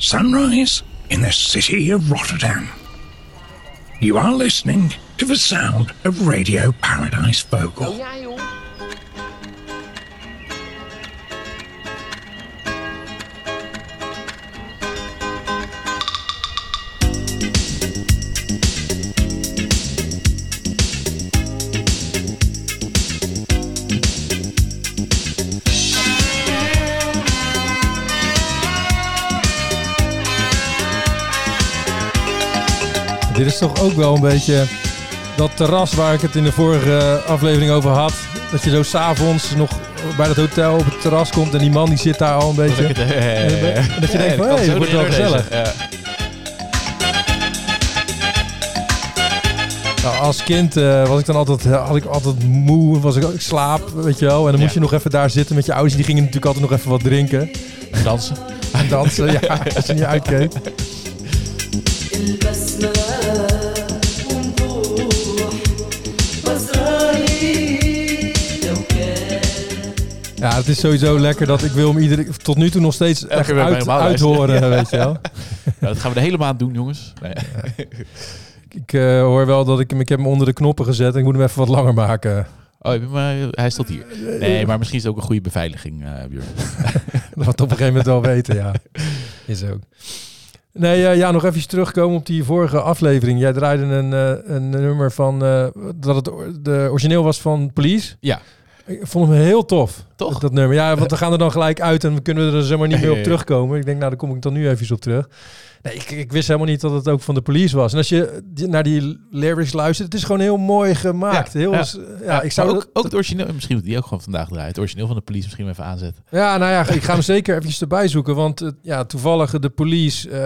Sunrise in the city of Rotterdam. You are listening to the sound of Radio Paradise Vocal. Toch ook wel een beetje dat terras waar ik het in de vorige aflevering over had. Dat je zo s'avonds nog bij dat hotel op het terras komt en die man die zit daar al een beetje. En dat je denkt van, het wordt wel gezellig. Nou, als kind eh, was ik dan altijd, had ik altijd moe, was ik, ik slaap, weet je wel. En dan moest je nog even daar zitten met je ouders. Die gingen natuurlijk altijd nog even wat drinken. Dansen. En dansen, ja, als je niet uitkeek. Ja, het is sowieso lekker dat ik wil hem iedere, tot nu toe nog steeds echt uit, uithoren, Ja. weet je wel. Dat gaan we de hele maand doen, jongens. Nee. Ik eh, hoor wel dat ik hem, ik heb hem onder de knoppen gezet en ik moet hem even wat langer maken. Oh, maar hij tot hier. Nee, maar misschien is het ook een goede beveiliging, eh Björn. Dat we het op een gegeven moment wel weten, ja. Is ook. Nee, eh, ja, nog even terugkomen op die vorige aflevering. Jij draaide een, een nummer van, dat het de origineel was van Police. Ja. Ik vond hem heel tof. Toch? Dat, dat nummer. Ja, want we gaan er dan gelijk uit en we kunnen er zomaar niet meer op terugkomen. Ik denk, nou, daar kom ik dan nu even op terug. Nee, ik, ik wist helemaal niet dat het ook van de police was. En als je naar die lyrics luistert, het is gewoon heel mooi gemaakt. Ja, heel, ja. ik zou dat- ook, het origineel, misschien moet die ook gewoon vandaag draaien. Het origineel van de police misschien even aanzetten. Ja, nou ja, ik ga hem zeker eventjes erbij zoeken. Want eh, ja, toevallig de police. eh,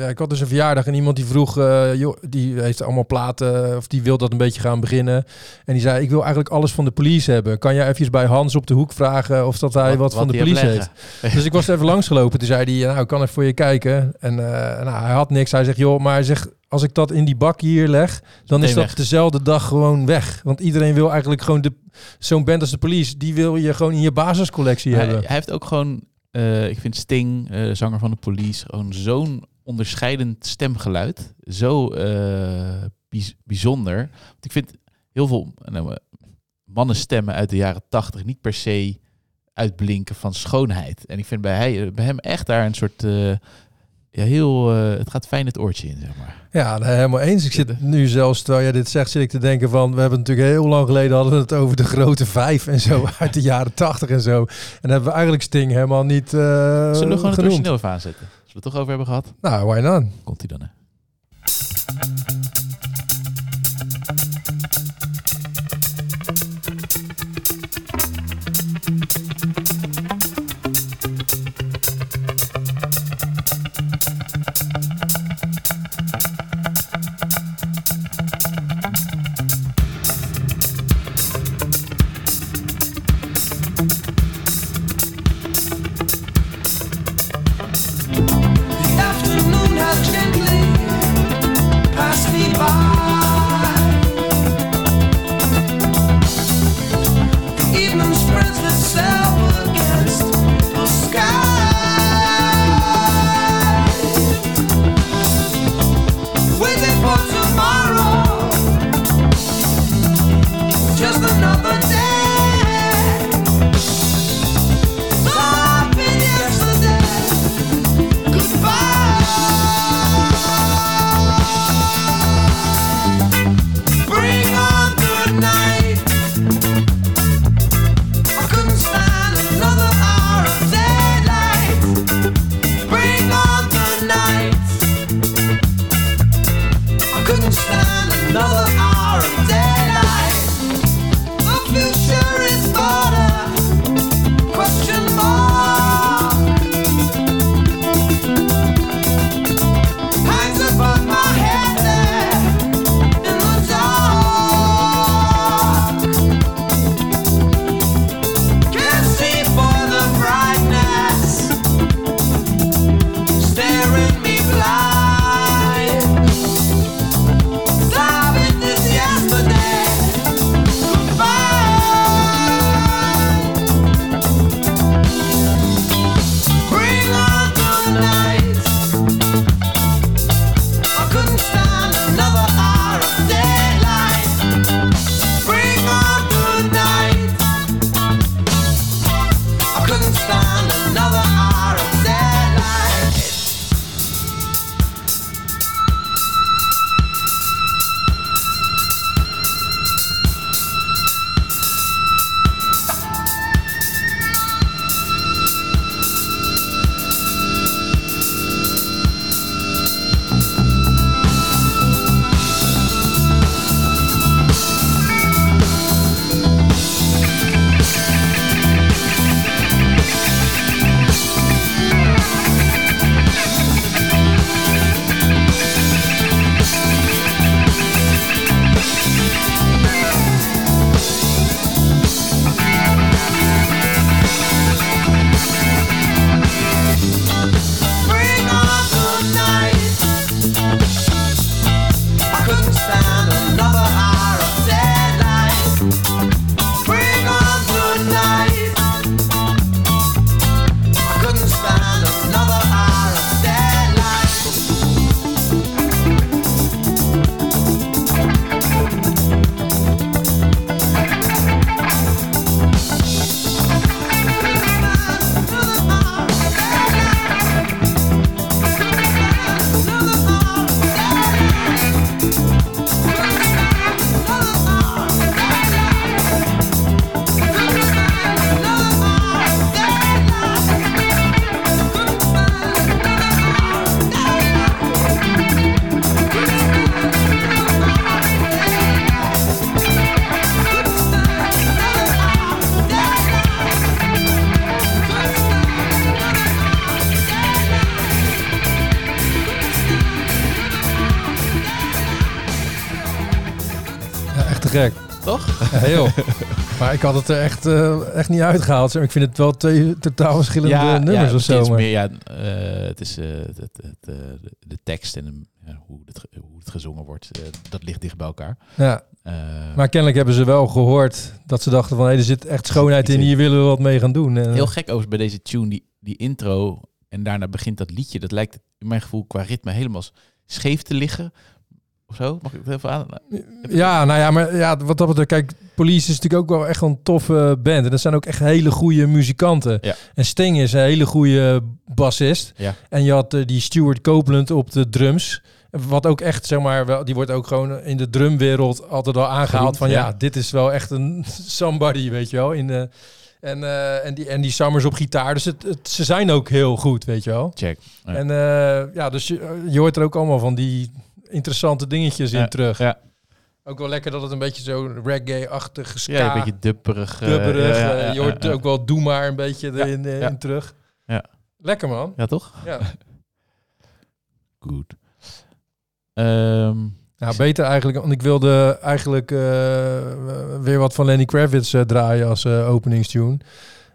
ja, ik had dus een verjaardag en iemand die vroeg, eh, joh, die heeft allemaal platen of die wil dat een beetje gaan beginnen. En die zei, ik wil eigenlijk alles van de police hebben. Kan jij eventjes bij Hans op de hoek vragen of dat hij wat, Wat- van de police heeft? Dus ik was even langsgelopen. Toen zei hij, nou, ik kan even voor je kijken. En eh, nou, hij had niks. Hij zegt, joh, maar hij zegt, als ik dat in die bak hier leg, dan is dat weg. dezelfde dag gewoon weg. Want iedereen wil eigenlijk gewoon de zo'n band als de police, die wil je gewoon in je basiscollectie Hij, hebben. hij heeft ook gewoon, eh, ik vind Sting, eh, zanger van de police, gewoon zo'n onderscheidend stemgeluid. Zo eh, bijz- bijzonder. Want ik vind heel veel nou, eh, mannenstemmen uit de jaren tachtig niet per se uitblinken van schoonheid. En ik vind bij, hij, bij hem echt daar een soort... ja, heel, eh, het gaat fijn het oortje in, zeg maar. Ja, helemaal eens. Ik zit nu zelfs, terwijl jij dit zegt, zit ik te denken van... We hebben natuurlijk heel lang geleden hadden we het over de grote vijf en zo uit de jaren tachtig en zo. En dan hebben we eigenlijk Sting helemaal niet eh Zullen we gewoon het genoemd. origineel even aanzetten? Zullen we het toch over hebben gehad? Nou, why not? Komt hij dan, hè? Gek. Toch? Ja, heel. maar ik had het er echt, eh, echt niet uitgehaald. zeg. Ik vind het wel twee totaal verschillende nummers ja, of zo. maar- meer, ja, eh, het is eh, het, het, het, de, tekst en hoe, het, hoe het gezongen wordt, dat ligt dicht bij elkaar. Ja, maar kennelijk hebben ze wel gehoord dat ze dachten van... hé, er zit echt schoonheid in, hier willen we wat mee gaan doen. En, heel gek overigens bij deze tune, die, die intro en daarna begint dat liedje. Dat lijkt in mijn gevoel qua ritme helemaal scheef te liggen. Of zo? Mag ik het even aan? Ja, nou ja, maar ja, wat dat betreft, kijk, Police is natuurlijk ook wel echt een toffe band. En dat zijn ook echt hele goede muzikanten. Ja. En Sting is een hele goede bassist. Ja. En je had eh, die Stuart Copeland op de drums. Wat ook echt, zeg maar, wel, die wordt ook gewoon in de drumwereld altijd al aangehaald van ja. ja. dit is wel echt een somebody, weet je wel. In de, en, eh, en, die, en die Summers op gitaar. Dus het, het, ze zijn ook heel goed, weet je wel. Check. Ja. En eh, ja, dus je, je hoort er ook allemaal van die interessante dingetjes in terug. Ja, Ook wel lekker dat het een beetje zo reggae-achtig ska, ja een beetje dupperig. eh, ja, ja, eh, ja, je hoort ook wel Doe maar een beetje erin eh, in terug. Ja. Lekker man. Ja, toch? Ja. Goed. Nou, beter eigenlijk, want ik wilde eigenlijk weer wat van Lenny Kravitz draaien als openingstune.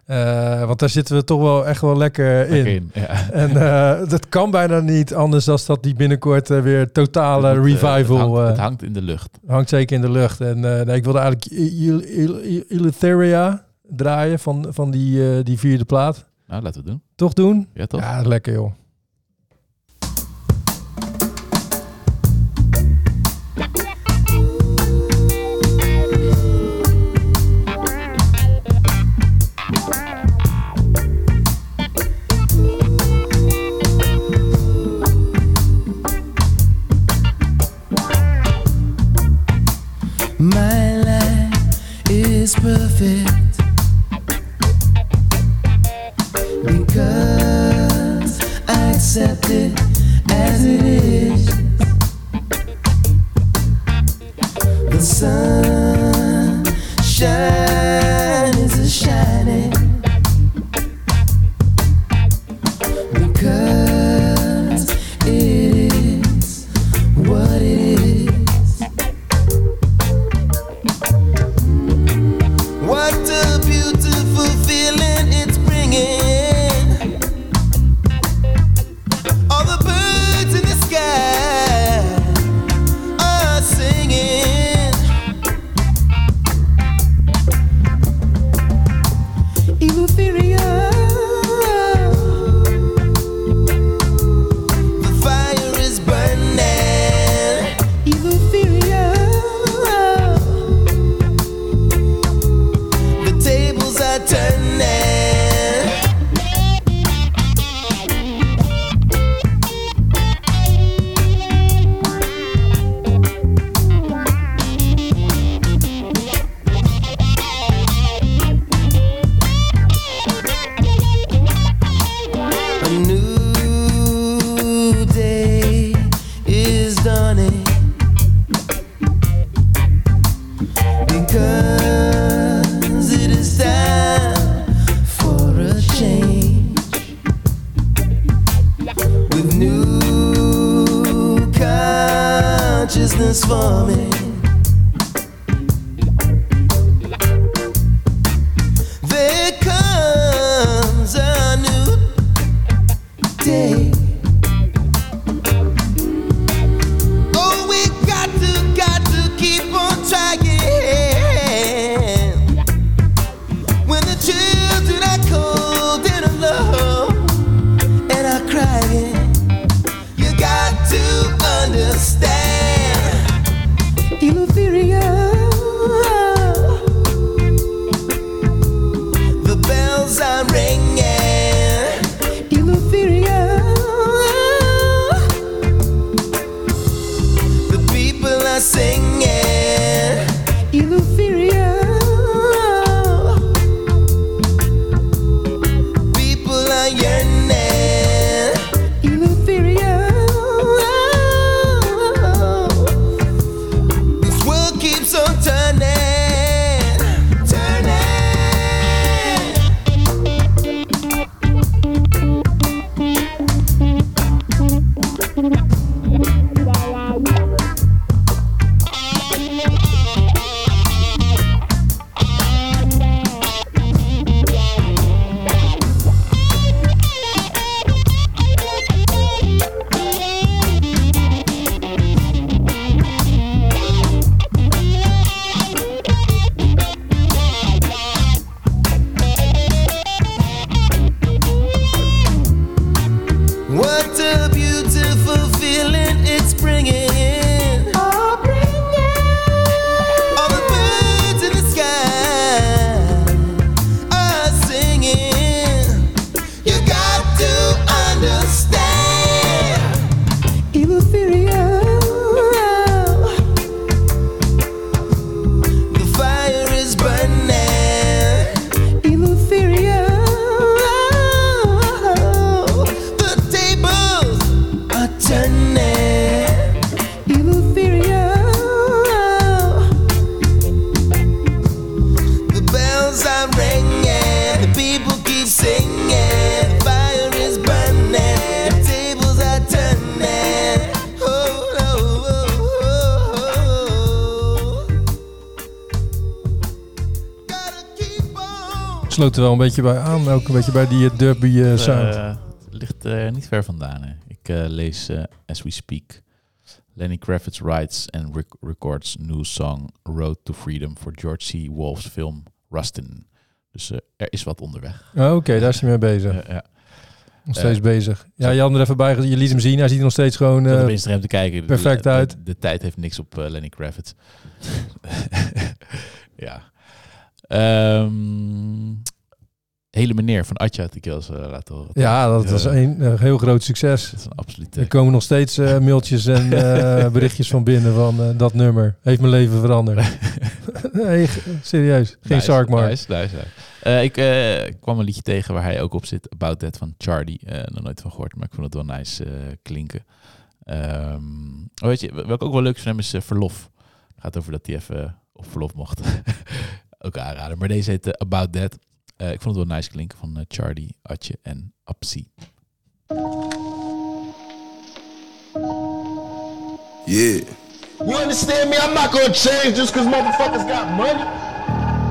Eh, want daar zitten we toch wel echt wel lekker in. in, Ja. En eh, dat kan bijna niet anders dan dat die binnenkort eh, weer totale Het revival Het hangt, het hangt in de lucht. hangt zeker in de lucht. En nee, ik wilde eigenlijk I- I- I- Eleutheria draaien van, van die, die vierde plaat. Nou, laten we doen. Toch doen? Ja, toch? Ja, lekker joh. Sloot er wel een beetje bij aan, ook een beetje bij die eh, derby sound. Eh, ligt eh, niet ver vandaan. Hè. Ik lees As We Speak. Lenny Kravitz writes and rec- records new song Road to Freedom voor George C. Wolf's film Rustin. Dus er is wat onderweg. Oh, Oké, daar is hij mee bezig. Ja. Nog steeds bezig. Ja, je had er even bij, je liet hem zien. Hij ziet er nog steeds gewoon... Op Instagram te kijken. Perfect de, uit. De, de tijd heeft niks op Lenny Kravitz. ja. Ehm, hele meneer van Atja had ik eh, laten horen. ja, dat was een, een heel groot succes. Dat is een absolute... Er komen nog steeds eh, mailtjes en eh, berichtjes van binnen van eh, dat nummer. Heeft mijn leven veranderd. nee, serieus. Geen Nice, Sarkmar. nice, nice, nice. Eh, ik eh, kwam een liedje tegen waar hij ook op zit. About That van Charlie. Eh nog nooit van gehoord, maar ik vond het wel nice eh, klinken. Oh, weet je, welke ook wel leuk hem is eh, Verlof. Gaat over dat hij even eh, op verlof mocht. ook aanraden. Maar deze heet eh, About That. Eh, ik vond het wel nice klinken van eh, Charlie, Atje en Apsi. Yeah. You understand me? I'm not gonna change just cause motherfuckers got money.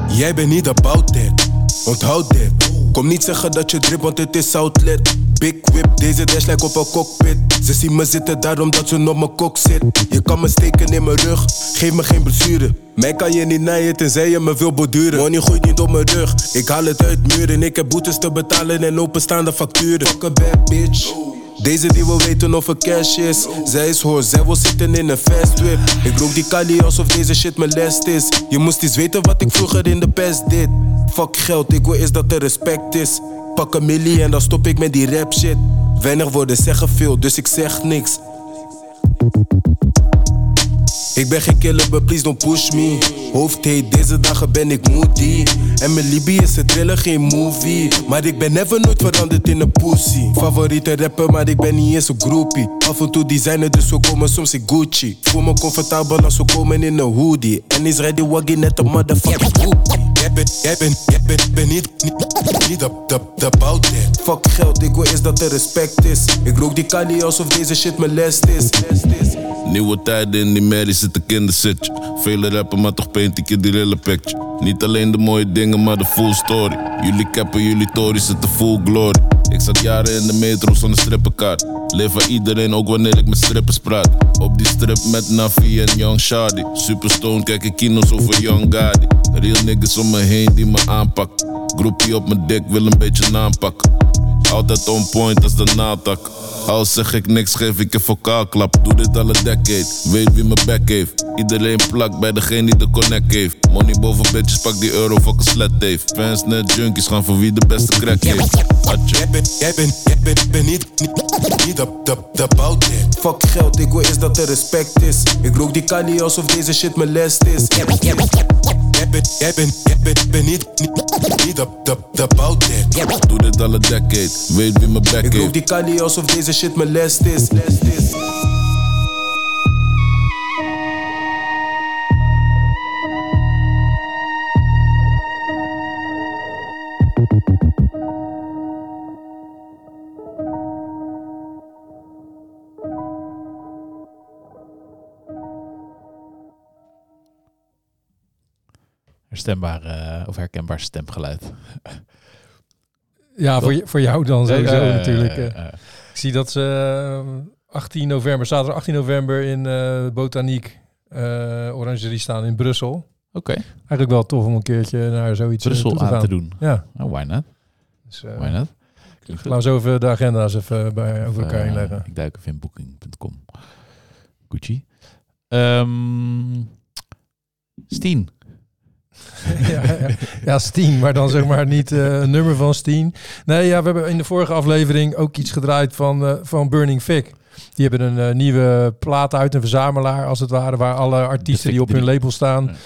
Jij bent niet about that. Onthoud dat. Kom niet zeggen dat je drip, want het is outlet. Big whip, deze dash lijkt op een cockpit. Ze zien me zitten daarom dat ze op mijn kok zit. Je kan me steken in mijn rug, geef me geen blessure. Mij kan je niet naaien tenzij je me wil borduren. Money gooit niet op mijn rug, ik haal het uit muren. Ik heb boetes te betalen en openstaande facturen. Fuck a bad bitch. Deze die wil weten of er cash is. Zij is hoor, zij wil zitten in een fast whip. Ik rook die kali alsof deze shit mijn last is. Je moest eens weten wat ik vroeger in de pest did. Fuck geld, ik wil eerst dat er respect is. Pak een millie en dan stop ik met die rap shit. Weinig woorden zeggen veel, dus ik zeg niks. Ik ben geen killer, but please don't push me. Hoofd heet, deze dagen ben ik moody. En mijn Libië is het trillen, geen movie. Maar ik ben never nooit veranderd in een pussy. Favoriete rapper, maar ik ben niet eens een groupie. Af en toe designer, dus we komen soms in Gucci. Voel me comfortabel als we komen in een hoodie. En is ready waggy net een motherfucking groupie. Jij bent, jij bent, ben niet, niet, niet up, up, up out there. Fuck geld, ik wil eerst dat er respect is. Ik rook die kali alsof deze shit mijn last is. Nieuwe tijden in die merrie zit ik in de. Vele rappen, maar toch ik die picture. Niet alleen de mooie dingen, maar de full story. Jullie cappen, jullie tories zitten full glory. Ik zat jaren in de metro zonder strippenkaart. Leef van iedereen, ook wanneer ik met strippers praat. Op die strip met Navi en Young Shadi. Superstone, kijk ik kino's over Young Gotti. Real niggas om me heen die me aanpakken. Groepie op mijn dik, wil een beetje naampak. Altijd on point als de naaldtak. Al zeg ik niks, geef ik een vocaalklap. Doe dit al een decade, weet wie mijn back heeft. Iedereen plakt bij degene die de connect heeft. Money boven bitches, pak die euro, fuck een slet heeft. Fans net junkies gaan voor wie de beste crack heeft. Atje. Jij bent, jij bent, jij bent, ben niet, niet, niet up out there. Fuck geld, ik wil eerst dat er respect is. Ik rook die kali alsof deze shit mijn last is. Jij bent, jij bent, jij bent, jij bent, ben niet, out there. Doe dit al een decade, weet wie mijn back Ik rook heeft. die kali alsof deze shit mijn last is. Last is. Herkenbaar eh, of herkenbaar stemgeluid. Ja, voor, je- voor jou dan sowieso Eh, natuurlijk. eh. eh, eh. Ik zie dat ze eh, 18 november, zaterdag 18 november in eh, Botaniek eh, Orangerie staan in Brussel. Oké, Eigenlijk wel tof om een keertje naar zoiets eh, Brussel toe te aan gaan. te doen. Ja, Oh, why not? dus, eh, Why not? Laten we zo even de agenda's even bij, over elkaar Eh, inleggen. ik duik even in booking.com. Gucci. Ehm Steen. ja, ja, ja, Steen, maar dan zeg maar niet eh, een nummer van Steen. Nee, ja, we hebben in de vorige aflevering ook iets gedraaid van, eh, van Burning Fig. Die hebben een eh, nieuwe plaat uit, een verzamelaar als het ware, waar alle artiesten die op hun 3. label staan.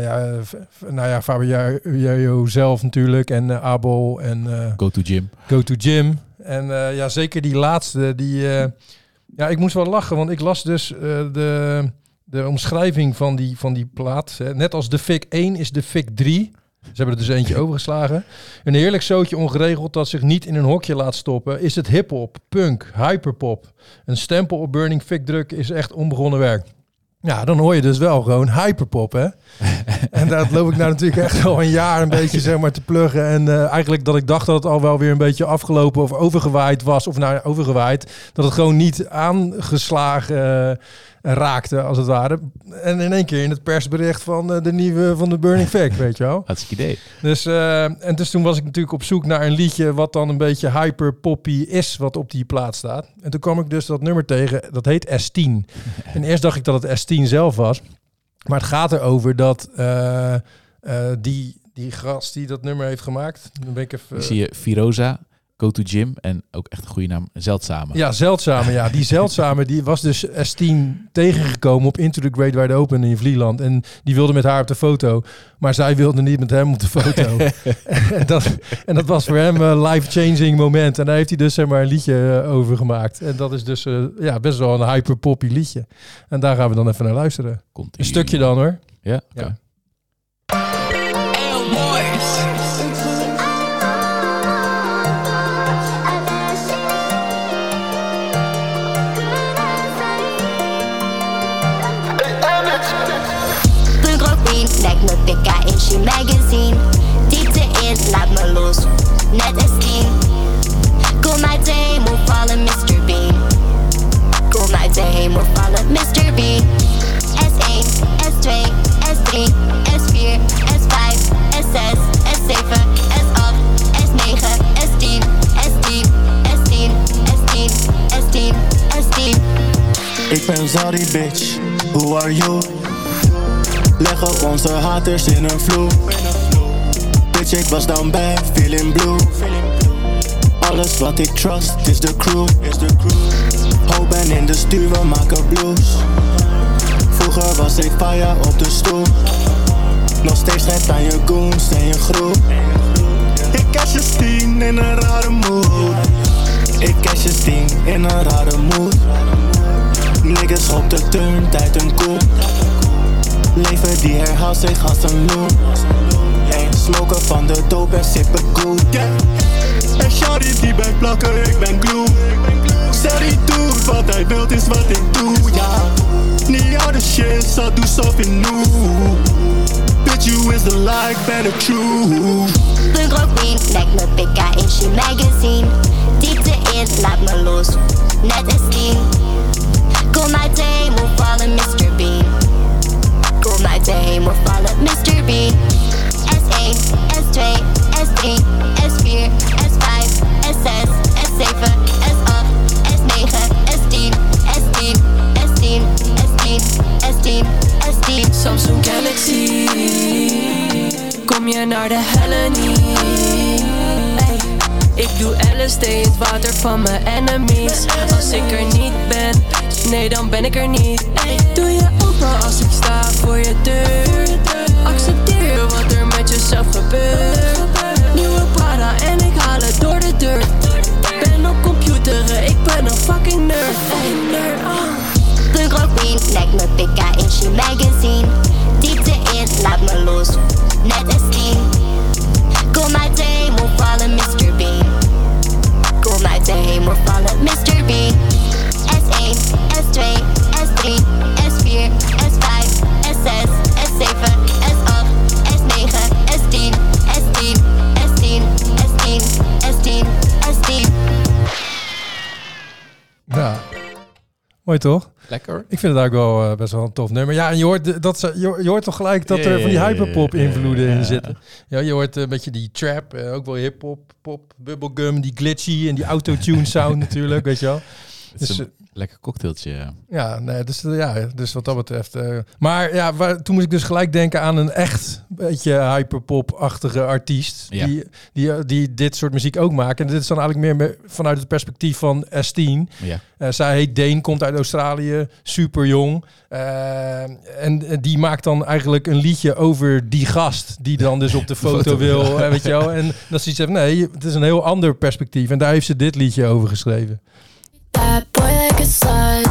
Ja, v- nou ja, Fabio zelf natuurlijk en Abel en Go to gym. Go to Gym. En ja, zeker die laatste, die... ja, ik moest wel lachen, want ik las dus de, de omschrijving van die, van die plaat. Hè. Net als de FIC 1 is de FIC 3. Ze hebben er dus eentje overgeslagen. Een heerlijk zootje ongeregeld dat zich niet in een hokje laat stoppen. Is het hip-hop, punk, hyperpop. Een stempel op Burning Fic drukken is echt onbegonnen werk. Ja, dan hoor je dus wel gewoon hyperpop, hè? en dat loop ik nou natuurlijk echt al een jaar een beetje zeg maar te pluggen. En eh, eigenlijk dat ik dacht dat het al wel weer een beetje afgelopen of overgewaaid was. Of nou, overgewaaid. Dat het gewoon niet aangeslagen eh, raakte, als het ware. En in één keer in het persbericht van eh, de nieuwe van de Burning Fact, weet je wel. Hartstikke idee. Dus, eh, en dus toen was ik natuurlijk op zoek naar een liedje wat dan een beetje hyper poppy is, wat op die plaat staat. En toen kwam ik dus dat nummer tegen, dat heet S10. en eerst dacht ik dat het S10 zelf was. Maar het gaat erover dat eh, die, die gast die dat nummer heeft gemaakt, dan ben ik even... Ik zie je Firoza, Go to gym en ook echt een goede naam, Zeldzame. Ja, zeldzame. Ja, die zeldzame die was dus S10 tegengekomen op Into the Great Wide Open in Vlieland. En die wilde met haar op de foto. Maar zij wilde niet met hem op de foto. en, dat, en dat was voor hem een life-changing moment. En daar heeft hij dus zeg maar een liedje eh, over gemaakt. En dat is dus eh, ja, best wel een hyper-poppy liedje. En daar gaan we dan even naar luisteren. Komt Een stukje dan hoor. Ja, oké. Ja. Magazine. Diepte in, laat me los, net S10. Kom uit de hemel vallen, Mr. Bean. Kom uit de hemel vallen, Mr. Bean. S1, S2, S3, S4, S5, S6, S7, S8, S9, S10, S10, S10, S10, S10, S10. Ik ben sorry bitch, who are you? Leggen onze haters in een vloer Bitch ik was down bad, feeling blue. Alles wat ik trust is de crew. Hoop ben in de stuur, we maken blues. Vroeger was ik fire op de stoel. Nog steeds het aan je goons en je groep. Ik cash je tien in een rare mood. Ik cash je tien in een rare mood. Niggas op de turn, tijd een koel Leven die herhaalt zich als een Hey, smoken van de dope en sippen goed yeah. En shawty die ben plakken, ik ben glue Sorry doet, wat hij wilt is wat ik doe, ja Niet oude shit, zal doe zoveel nieuw Bitch you is the like, ik true Punk rookpien, lijkt me PK in She Magazine. Diepte in, laat me los, net S10. Kom uit de hemel vallen, Mr. Bean. De hemel vallen, Mr. Bean. S1, S2, S3, S4, S5, S6, S7, S8, S9, S10, S10, S10, S10, S10, S10. Samsung Galaxy Kom je naar de helle niet Ey, Ik doe LSD, het water van mijn enemies Als ik er niet ben, nee dan ben ik er niet Doe je als ik sta voor je deur Accepteer wat er met jezelf gebeurt Nieuwe Prada en ik haal het door de deur Ben op computeren, ik ben een fucking nerd Ey, nerd. Punk rookpien, lijkt me in She Magazine. Diepte in, laat me los, net S10. Kom uit de hemel Mr. Bean. Kom uit de hemel vallen, Mr. Bean. Mooi toch? Lekker. Ik vind het ook wel eh, best wel een tof nummer. Ja, en je hoort, dat ze, je, hoort toch gelijk dat er van die ja, ja, hyperpop ja, ja, invloeden ja. in zitten. Ja, je hoort een beetje die trap, eh, ook wel hip-hop, pop, bubblegum, die glitchy en die autotune sound natuurlijk, weet je wel. Dus, lekker cocktailtje. ja. Nee, dus, eh, ja, dus wat dat betreft. eh, maar ja, waar, toen moest ik dus gelijk denken aan een echt beetje hyperpop-achtige artiest. Ja. Die, die, eh, die dit soort muziek ook maakt. En dit is dan eigenlijk meer me- vanuit het perspectief van S10. Ja. Zij heet Deen, komt uit Australië, super jong. En die maakt dan eigenlijk een liedje over die gast die dan dus op de foto Foto. wil, weet je wel. En dat ze iets nee, het is een heel ander perspectief. En daar heeft ze dit liedje over geschreven. That boy like a slut.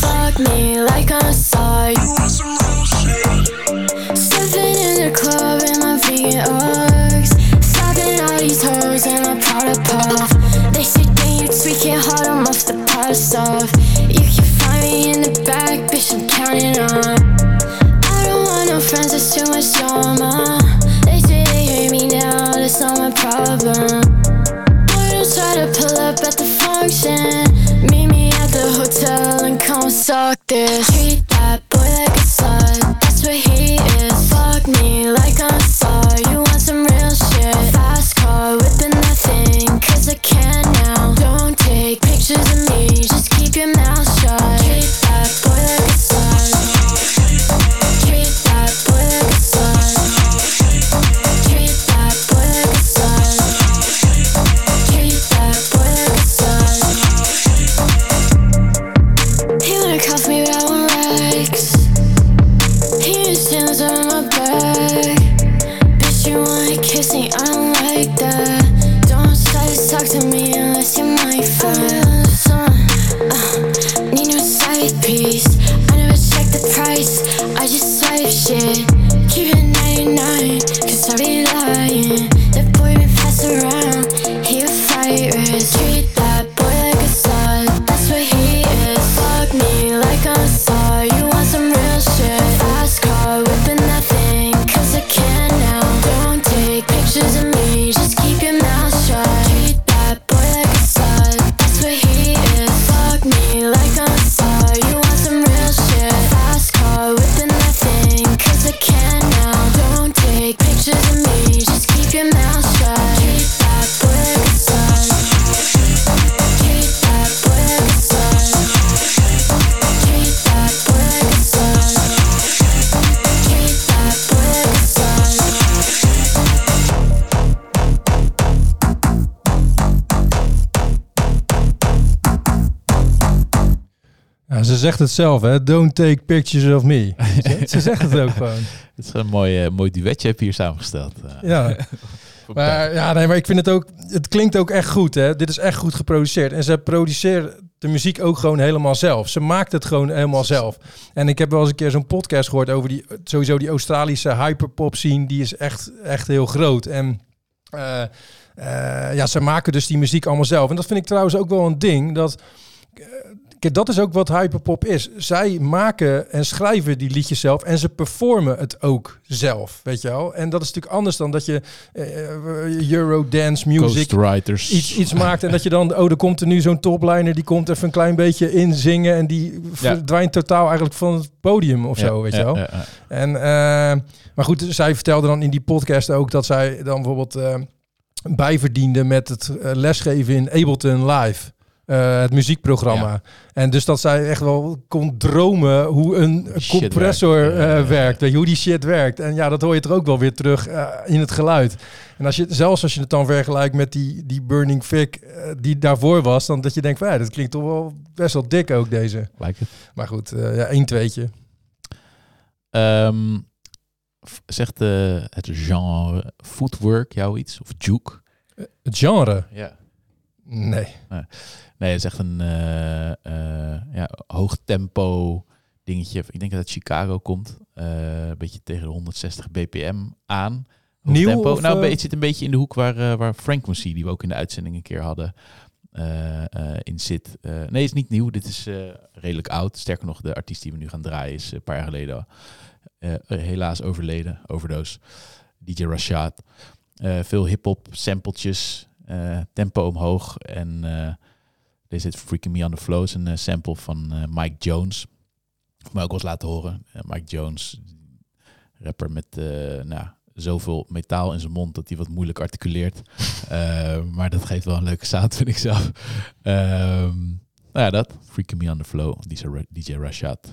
Fuck me like I'm a. Stepping in the club in my vegan Uggs. Slapping all these hoes in my Prada puff. They say you can find me in the back, bitch, I'm counting on. I don't want no friends, too much drama. Zegt het zelf, hè? Don't take pictures of me. ze, ze zegt het ook gewoon. Het is een mooi, eh, mooi duetje heb je hier samengesteld. eh. Ja. Maar, ja, nee, maar ik vind het ook... Het klinkt ook echt goed, hè? Dit is echt goed geproduceerd. En ze produceert de muziek ook gewoon helemaal zelf. Ze maakt het gewoon helemaal zelf. En ik heb wel eens een keer zo'n podcast gehoord over die... Sowieso die Australische hyperpop scene. Die is echt, echt heel groot. En... eh, ja, ze maken dus die muziek allemaal zelf. En dat vind ik trouwens ook wel een ding. Dat, kijk, dat is ook wat hyperpop is. Zij maken en schrijven die liedjes zelf. En ze performen het ook zelf, weet je wel. En dat is natuurlijk anders dan dat je eh, Eurodance music iets, iets maakt. En dat je dan, oh, er komt er nu zo'n topliner. Die komt even een klein beetje inzingen. En die verdwijnt totaal eigenlijk van het podium of Ja, zo, weet je wel. ja. En, eh, maar goed, zij vertelde dan in die podcast ook dat zij dan bijvoorbeeld eh, bijverdiende met het eh, lesgeven in Ableton Live. Eh, het muziekprogramma. En dus dat zij echt wel kon dromen hoe een Shit compressor werkt. Ja, eh, werkt. Weet je, hoe die shit werkt. En ja, dat hoor je er ook wel weer terug eh, in het geluid. En als je, zelfs als je het dan vergelijkt met die, die Burning Fig die daarvoor was, dan dat je denkt van ja, dat klinkt toch wel best wel dik ook deze. Lijkt het. Maar goed, ja, één tweetje. Ehm, zegt het genre footwork jou iets? Of juke? Het genre? Ja. Nee. Nee, nee het is echt een eh, ja, hoog tempo dingetje. Ik denk dat het Chicago komt. Eh, een beetje tegen de 160 bpm aan. Hoog Nieuw tempo. of, nou, het zit een beetje in de hoek waar, waar Frank die we ook in de uitzending een keer hadden, in zit. Nee, het is niet nieuw. Dit is redelijk oud. Sterker nog, de artiest die we nu gaan draaien is een paar jaar geleden helaas overleden. Overdose. DJ Rashad. Veel hip-hop, sampletjes, tempo omhoog. En Deze heet Freaking Me on the Flow. is een eh, sample van eh, Mike Jones. Voor mij ook wel eens laten horen. Eh, Mike Jones, rapper met nou, zoveel metaal in zijn mond dat hij wat moeilijk articuleert. Maar dat geeft wel een leuke sound, vind ik zelf. Ehm, nou ja, dat. Freaking Me on the Flow. DJ, DJ Rashad.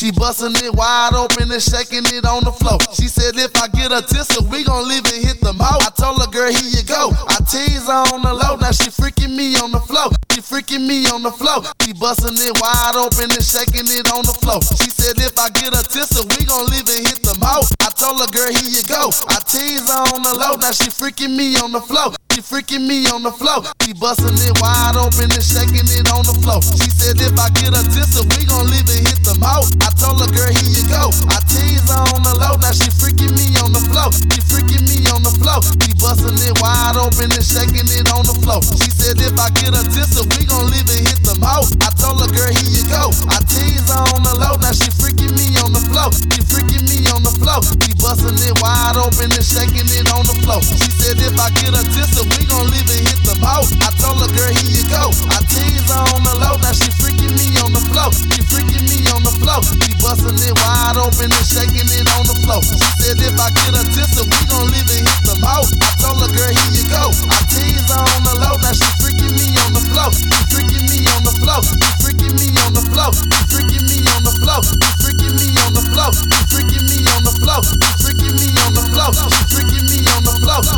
She bustin' it wide open and shaking it on the floor. She said, if I get a tissue, we gon' leave and hit the mouth. I told her, girl, here you go. I tease her on the low, now she freaking me on the floor. She freaking me on the floor. She bustin' it wide open and shaking it on the floor. She said, if I get a tissue, we gon' leave and hit the mouth. I told her, girl, here you go. I tease her on the low, now she freaking me on the floor. She freaking me on the floor. She busting it wide open and shaking it on the floor. She said, if I get a tissue, we gon' leave and hit the mouth. I told her, girl, here you go. I tease her on the low, now she freaking me on the floor. She freaking me on the floor. She busting it wide open and shaking it on the floor. She said, if I get a tissue, we gon' leave and hit the mouth. I told her, girl, here you go. I tease her on the low, now she freaking me on the floor. She freaking me on the floor. She busting it wide open and shaking it on the floor. She said, if I get a tissue, we gon' leave and hit the mouth. I told her, girl, here you go. I tease her on the low, now she freaking me on the floor. She freaking me on the floor. She busting it wide open and shaking it on the floor. She said, if I get a tissue, we gon' leave and hit the mouth. I told her, girl, here you go. I tease her on the low, now she freaking me on the floor. She freaking me on the floor. She freaking me on the floor. She freaking me on the floor. She freaking me on the floor. She freaking me on the floor. She freaking me on the floor. She freaking me on the floor.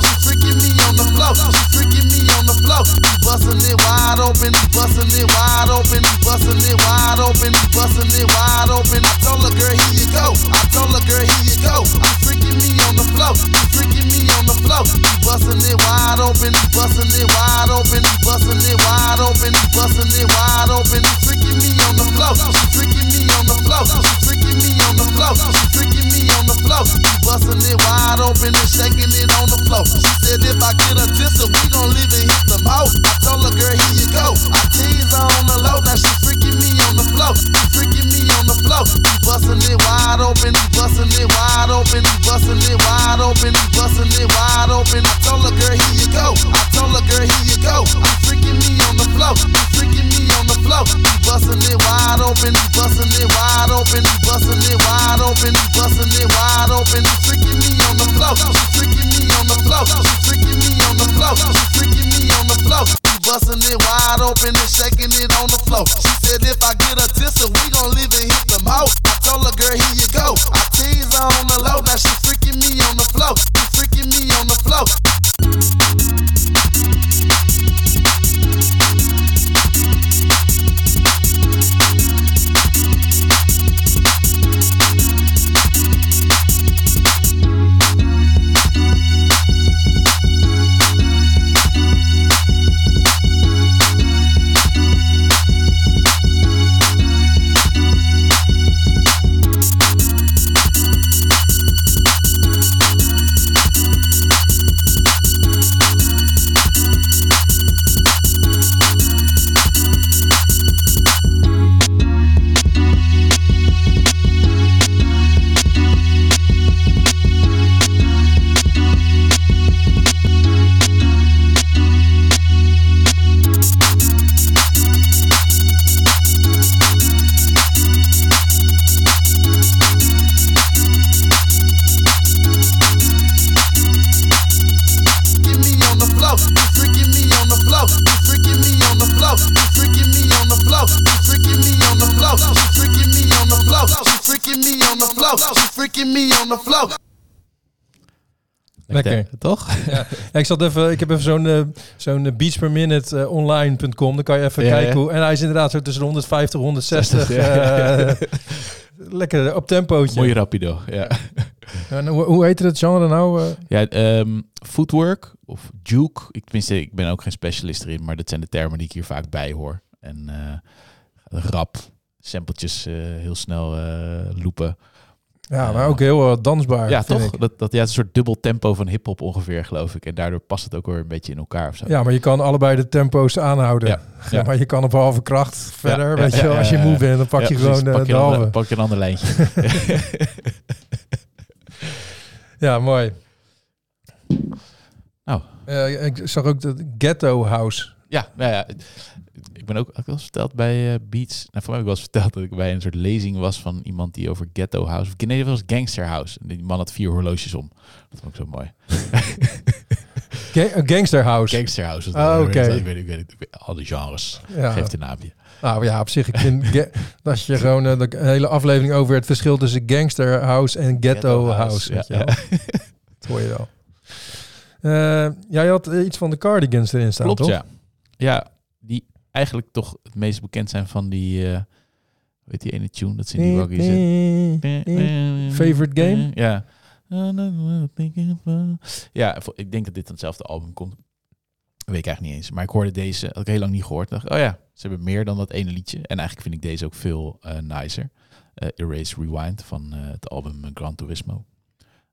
Ja. Ik, zat even, ik heb even zo'n eh, zo'n eh, beats per minute eh, online.com. Dan kan je even Ja, kijken hoe. En hij is inderdaad zo tussen de 150 160. Ja, ja. eh, lekker op tempootje. Mooi rapido, ja. En hoe, hoe heet het genre nou? Ja, ehm, footwork of juke. Ik, tenminste, ik ben ook geen specialist erin, maar dat zijn de termen die ik hier vaak bij hoor. En rap, sampletjes heel snel loopen. Ja, maar ook heel eh, dansbaar. ja, toch? ik. Dat, dat ja, het een soort dubbel tempo van hip-hop ongeveer, geloof ik. En daardoor past het ook weer een beetje in elkaar of zo. Ja, maar je kan allebei de tempo's aanhouden. Ja, maar je kan op halve kracht verder. Weet je wel, als je moe bent, dan pak je gewoon eh, pak de ander, halve. pak je een ander lijntje. Ja, mooi. Nou. Eh, ik zag ook de Ghetto House. Ja, nou ja, ik ben ook, ik wel eens verteld bij eh, Beats. Nou, voor mij heb ik wel eens verteld dat ik bij een soort lezing was van iemand die over Ghetto House. Of nee, dat was Gangster House. En die man had vier horloges om. Dat vond ik zo mooi. Ga- een Gangster House. Gangster House. dat. oké. Weet, ik weet, ik weet, ik weet- al die genres. Ja. Geeft een naamje. Nou ja, op zich, ik vind als je gewoon eh, de hele aflevering over het verschil tussen Gangster House en Ghetto, Ghetto House. Ja. dat hoor je wel. Eh, jij had eh, iets van de Cardigans erin staan, Klopt, toch? ja. Ja, eigenlijk toch het meest bekend zijn van die... eh weet die ene tune dat ze in die waggie zit. Favorite game? Ja. Ja, ik denk dat dit aan hetzelfde album komt. Weet ik eigenlijk niet eens. Maar ik hoorde deze, had ik heel lang niet gehoord. Dacht, oh ja, ze hebben meer dan dat ene liedje. En eigenlijk vind ik deze ook veel eh, nicer. Eh, Erase Rewind van eh, het album Gran Turismo.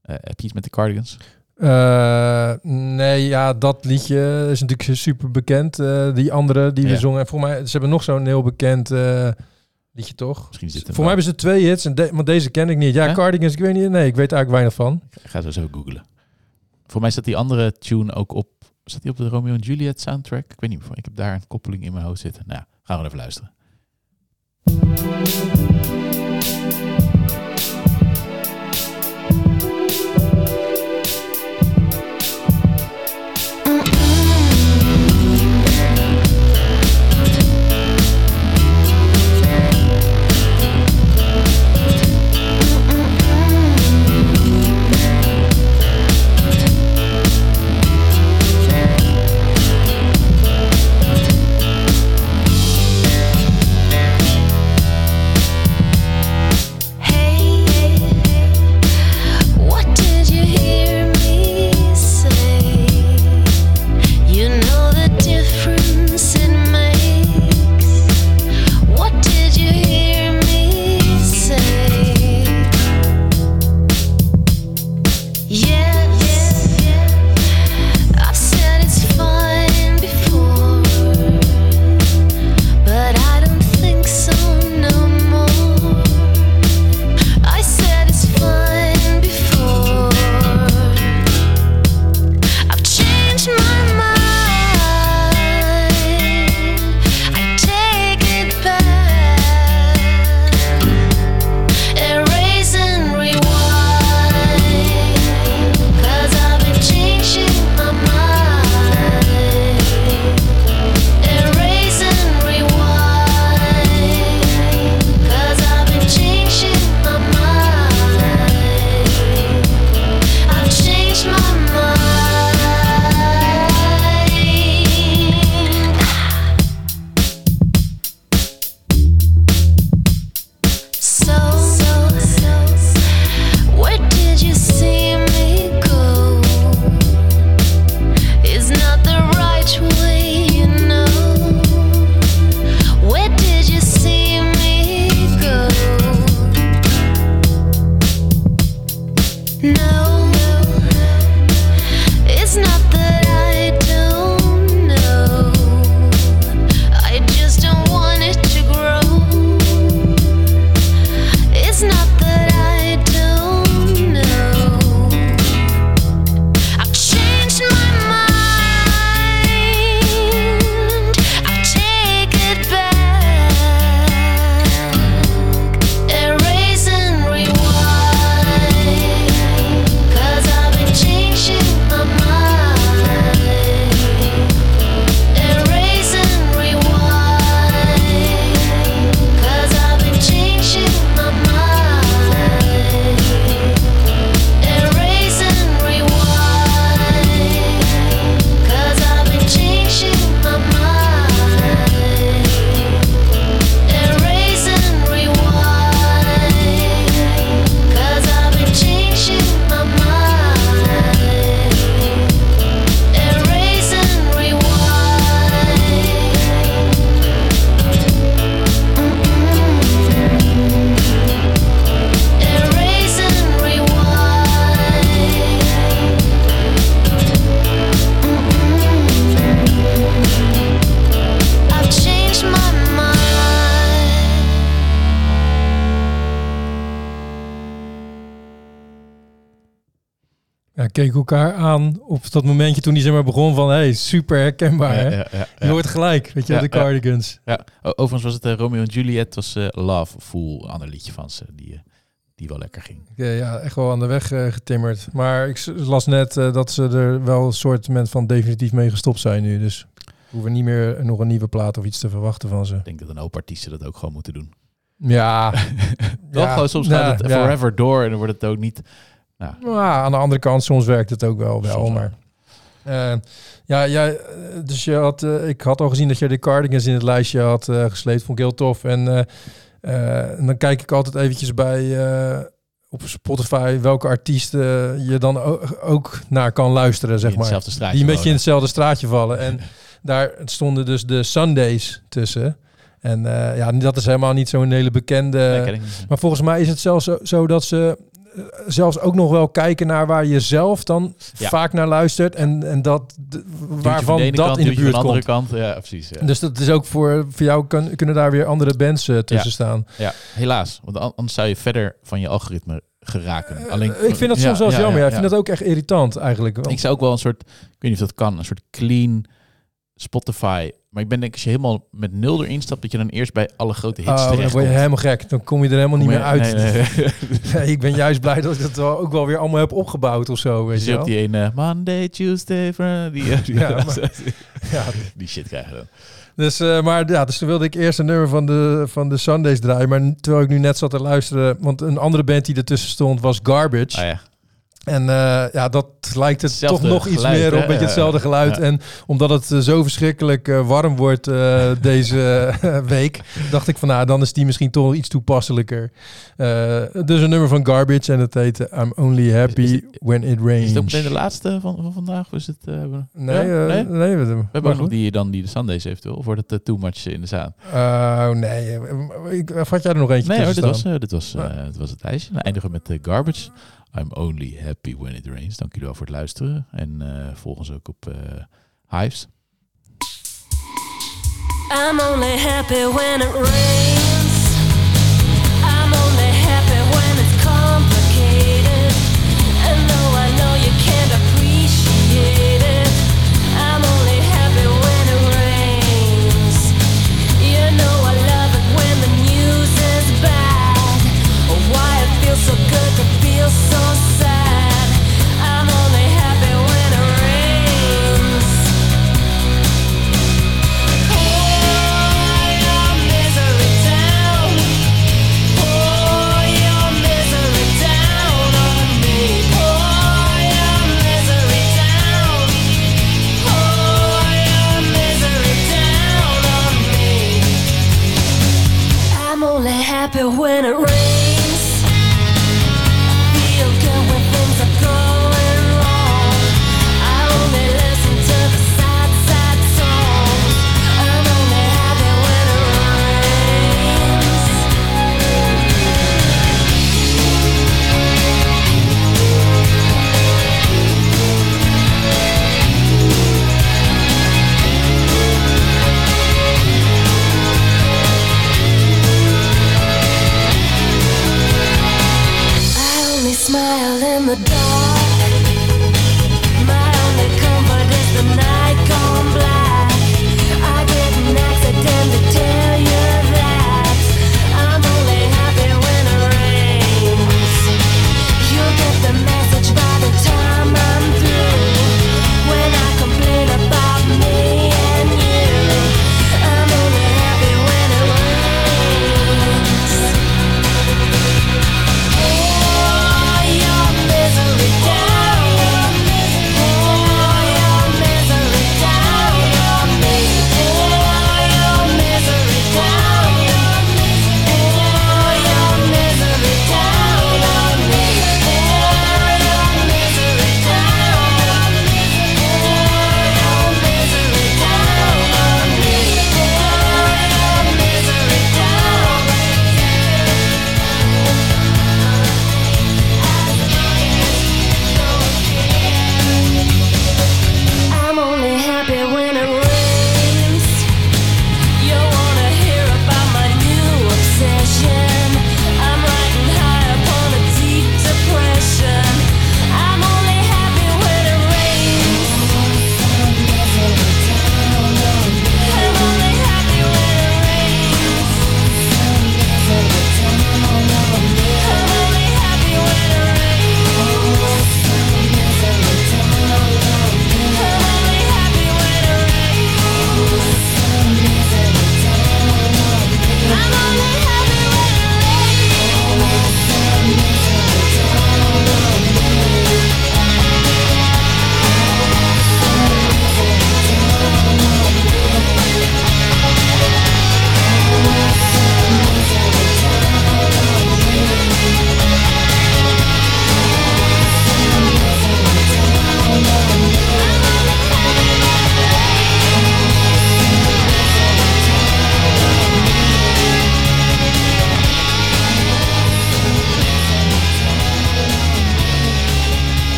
Eh, heb je iets met de Cardigans? Eh, nee, ja, dat liedje is natuurlijk super bekend. Eh, die andere die we Ja. zongen. Voor mij, ze hebben nog zo'n heel bekend eh, liedje, toch? Misschien Voor mij hebben ze twee hits, en de, maar deze ken ik niet. Ja, Hè? Cardigans, ik weet niet. Nee, ik weet eigenlijk weinig van. Ik ga zo zo googlen. Voor mij staat die andere tune ook op. Staat die op de Romeo en Juliet soundtrack? Ik weet niet. Ik heb daar een koppeling in mijn hoofd zitten. Nou, ja, gaan we even luisteren. Keken elkaar aan op dat momentje toen hij zeg maar begon van... hey, super herkenbaar, hè? ja, ja, Je ja. hoort gelijk, weet je, de. Cardigans. Ja, overigens was het eh, Romeo en Juliet, was eh, Love Fool, een ander liedje van ze, die, eh, die wel lekker ging. Ja, ja, echt wel aan de weg getimmerd. Maar ik las net dat ze er wel een soort van definitief mee gestopt zijn nu. Dus we hoeven niet meer nog een nieuwe plaat of iets te verwachten van ze. Ik denk dat een hoop artiesten dat ook gewoon moeten doen. Ja. Gewoon, soms gaat het ja. forever door en dan wordt het ook niet... Nou, Maar aan de andere kant, soms werkt het ook wel wel. Maar eh, ja, jij, eh, dus je had, eh, ik had al gezien dat je de Cardigans in het lijstje had eh, gesleept. Vond ik heel tof. En, en dan kijk ik altijd eventjes bij op Spotify welke artiesten je dan ook naar kan luisteren, zeg maar. die een beetje in hetzelfde straatje vallen. En daar stonden dus de Sundays tussen. En ja, dat is helemaal niet zo'n hele bekende. Nee, maar volgens mij is het zelfs zo, zo dat ze zelfs ook nog wel kijken naar waar je zelf dan Ja. vaak naar luistert. En, en dat waarvan van de dat kant, in de buurt de andere komt. kant. Ja, precies. Ja. Dus dat is ook voor, voor jou kun- kunnen daar weer andere bands eh, tussen staan. ja, helaas. Want an- anders zou je verder van je algoritme geraken. Alleen, Eh, ik vind dat soms wel jammer. ja, Ja, ik vind dat ook echt irritant eigenlijk. Want- Ik zou ook wel een soort, ik weet niet of dat kan, een soort clean Spotify. Maar ik ben denk als je helemaal met nul erin stapt, dat je dan eerst bij alle grote hits Oh, dan word je helemaal gek. Dan kom je er helemaal niet meer uit. Nee, nee, nee. Nee, ik ben juist blij dat ik het wel, ook wel weer allemaal heb opgebouwd of zo. Weet Dus je je op die ene Monday, Tuesday, Friday, die, die, Ja, maar- ja. die shit krijgen dan. Dus, eh, maar ja, dus toen wilde ik eerst een nummer van de, van de Sundays draaien. Maar terwijl ik nu net zat te luisteren, want een andere band die ertussen stond was Garbage. Ah, ja. En eh, ja, dat lijkt het Hetzelfde toch nog iets geluid, meer op, een beetje hetzelfde geluid. ja. En omdat het eh, zo verschrikkelijk eh, warm wordt deze week, dacht ik van nou, dan is die misschien toch iets toepasselijker. Dus een nummer van Garbage en het heet I'm Only Happy Is- is- When It Rains. Is het ook meteen de laatste van, van vandaag? Is het, Nee, Ja? nee? nee, we, We hebben ook nog die, dan die de Sundays eventueel. Of wordt het too much in de zaal? Oh nee, ik, vat jij er nog eentje Nee hoor, dit was, dit, was, dit was het lijstje. Dan eindigen we met Garbage. I'm only happy when it rains. Dank jullie wel voor het luisteren. En eh volg ons ook op eh, Hives. I'm only happy when it rains. I'm only happy when it's complicated. And though I know you can't appreciate it, I'm only so good to feel so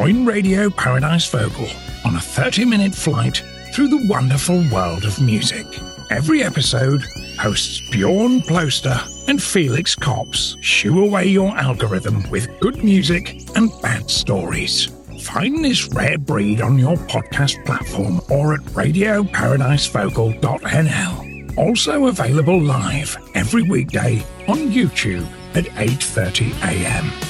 Join Radio Paradise Vocal on a 30 minute flight through the wonderful world of music. Every episode, hosts Bjorn Ploster and Felix Kops shoo away your algorithm with good music and bad stories. Find this rare breed on your podcast platform or at radioparadisevocal.nl. Also available live every weekday on YouTube at 8:30 a.m.